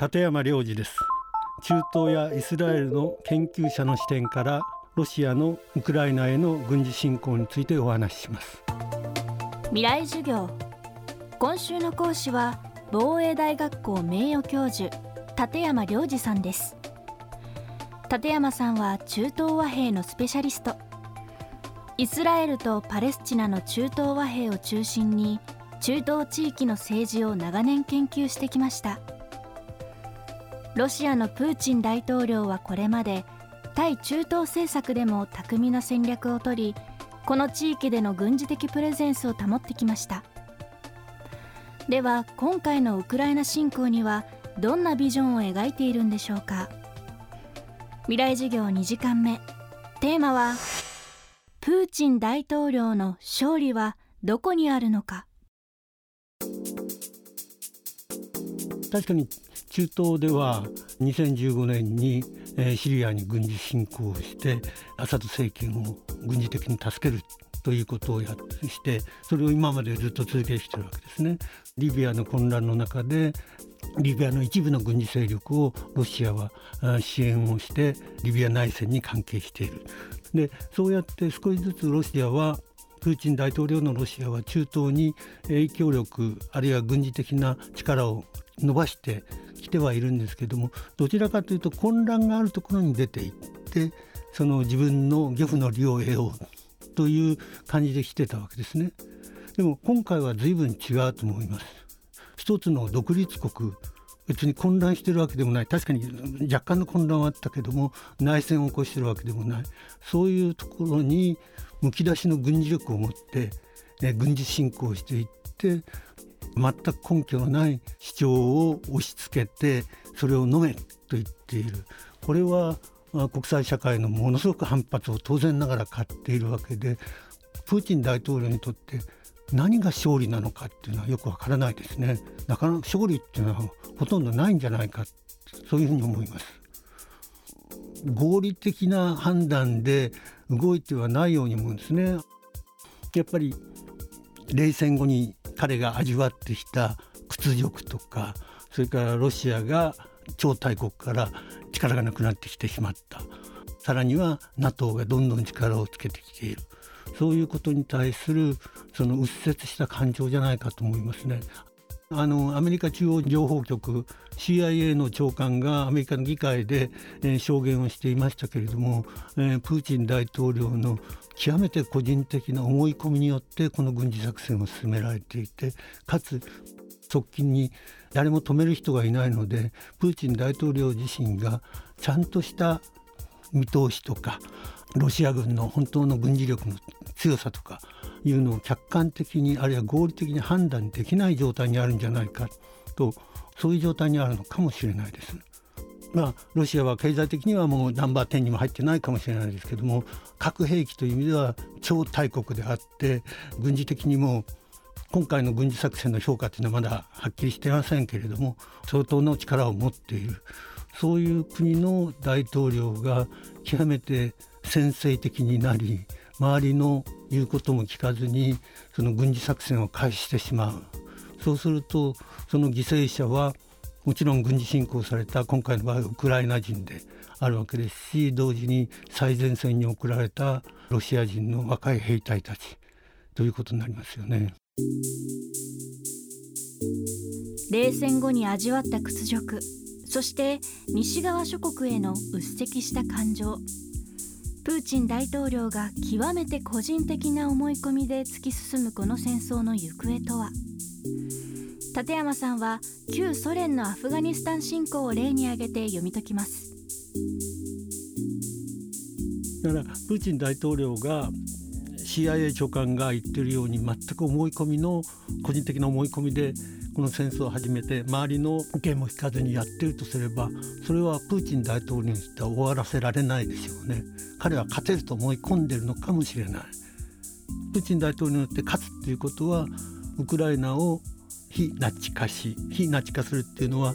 立山良二です。中東やイスラエルの研究者の視点からロシアのウクライナへの軍事侵攻についてお話しします。未来授業。今週の講師は防衛大学校名誉教授立山良二さんです。立山さんは中東和平のスペシャリスト。イスラエルとパレスチナの中東和平を中心に中東地域の政治を長年研究してきました。ロシアのプーチン大統領はこれまで対中東政策でも巧みな戦略をとりこの地域での軍事的プレゼンスを保ってきました。では今回のウクライナ侵攻にはどんなビジョンを描いているんでしょうか。未来授業2時間目。テーマはプーチン大統領の勝利はどこにあるのか。確かに中東では2015年にシリアに軍事侵攻してアサド政権を軍事的に助けるということをやってしてそれを今までずっと続けてきてるわけですね。リビアの混乱の中でリビアの一部の軍事勢力をロシアは支援をしてリビア内戦に関係している。でそうやって少しずつロシアはプーチン大統領のロシアは中東に影響力あるいは軍事的な力を伸ばしてきてはいるんですけどもどちらかというと混乱があるところに出ていってその自分の漁夫の利を得ようという感じで来てたわけですね。でも今回は随分違うと思います。一つの独立国別に混乱してるわけでもない確かに若干の混乱はあったけども内戦を起こしてるわけでもないそういうところにむき出しの軍事力を持って、ね、軍事侵攻していって全く根拠のない主張を押し付けてそれを飲めと言っている。これは国際社会のものすごく反発を当然ながら買っているわけでプーチン大統領にとって何が勝利なのかっていうのはよくわからないですね。なかなか勝利っていうのはほとんどないんじゃないかそういうふうに思います。合理的な判断で動いてはないように思うんですね。やっぱり冷戦後に彼が味わってきた屈辱とかそれからロシアが超大国から力がなくなってきてしまったさらには NATO がどんどん力をつけてきているそういうことに対するその鬱折した感情じゃないかと思いますね。あのアメリカ中央情報局 CIA の長官がアメリカの議会で、えー、証言をしていましたけれども、えー、プーチン大統領の極めて個人的な思い込みによってこの軍事作戦を進められていてかつ側近に誰も止める人がいないのでプーチン大統領自身がちゃんとした見通しとかロシア軍の本当の軍事力の強さとかいうのを客観的にあるいは合理的に判断できない状態にあるんじゃないかとそういう状態にあるのかもしれないです。まあ、ロシアは経済的にはもうナンバー10にも入ってないかもしれないですけども核兵器という意味では超大国であって軍事的にも今回の軍事作戦の評価というのはまだはっきりしていませんけれども相当の力を持っているそういう国の大統領が極めて先制的になり周りの言うことも聞かずにその軍事作戦を開始してしまう。そうするとその犠牲者はもちろん軍事侵攻された今回の場合ウクライナ人であるわけですし同時に最前線に送られたロシア人の若い兵隊たちということになりますよね。冷戦後に味わった屈辱。そして西側諸国への鬱積した感情。プーチン大統領が極めて個人的な思い込みで突き進むこの戦争の行方とは？立山さんは旧ソ連のアフガニスタン侵攻を例に挙げて読み解きます。だからプーチン大統領が CIA 長官が言ってるように全く思い込みの個人的な思い込みでこの戦争を始めて周りの意見も聞かずにやってるとすればそれはプーチン大統領にしては終わらせられないでしょうね。彼は勝てると思い込んでるのかもしれない。プーチン大統領によって勝つっていうことはウクライナを非ナチ化し非ナチ化するっていうのは、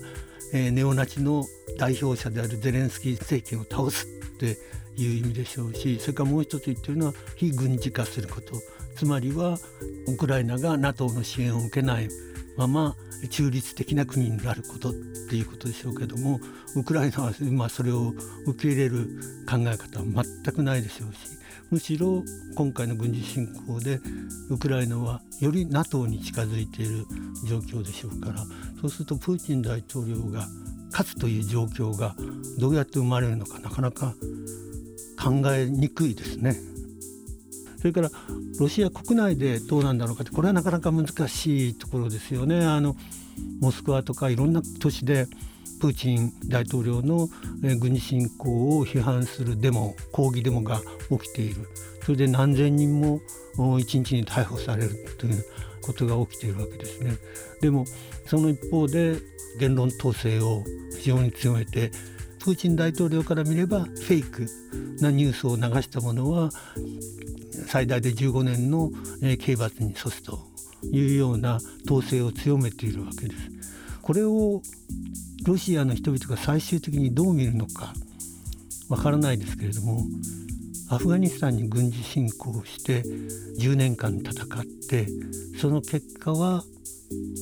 えー、ネオナチの代表者であるゼレンスキー政権を倒すっていう意味でしょうしそれからもう一つ言ってるのは非軍事化すること。つまりはウクライナが NATO の支援を受けない。まま中立的な国になることっていうことでしょうけどもウクライナは今それを受け入れる考え方は全くないでしょうしむしろ今回の軍事侵攻でウクライナはより NATO に近づいている状況でしょうからそうするとプーチン大統領が勝つという状況がどうやって生まれるのかなかなか考えにくいですね。それからロシア国内でどうなんだろうかってこれはなかなか難しいところですよね。あのモスクワとかいろんな都市でプーチン大統領の軍事侵攻を批判するデモ抗議デモが起きているそれで何千人も一日に逮捕されるということが起きているわけですね。でもその一方で言論統制を非常に強めてプーチン大統領から見ればフェイクなニュースを流したものは最大で15年の刑罰に処すというような統制を強めているわけです。これをロシアの人々が最終的にどう見るのかわからないですけれどもアフガニスタンに軍事侵攻して10年間戦ってその結果は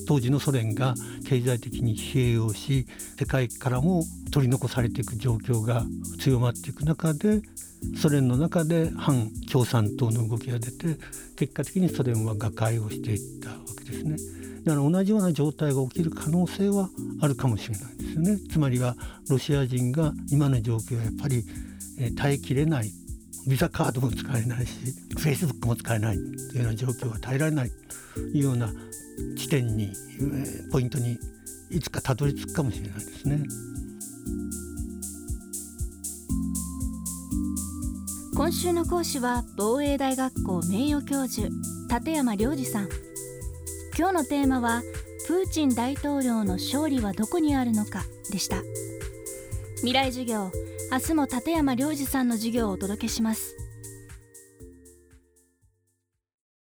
当時のソ連が経済的に疲弊をし世界からも取り残されていく状況が強まっていく中でソ連の中で反共産党の動きが出て結果的にソ連は瓦解をしていったわけですね。だから同じような状態が起きる可能性はあるかもしれないですよね。つまりはロシア人が今の状況はやっぱり耐えきれないビザカードも使えないしフェイスブックも使えないというような状況は耐えられないというような地点にポイントにいつかたどり着くかもしれないですね。今週の講師は防衛大学校名誉教授立山良二さん。今日のテーマはプーチン大統領の勝利はどこにあるのかでした。未来授業明日も立山良二さんの授業をお届けします。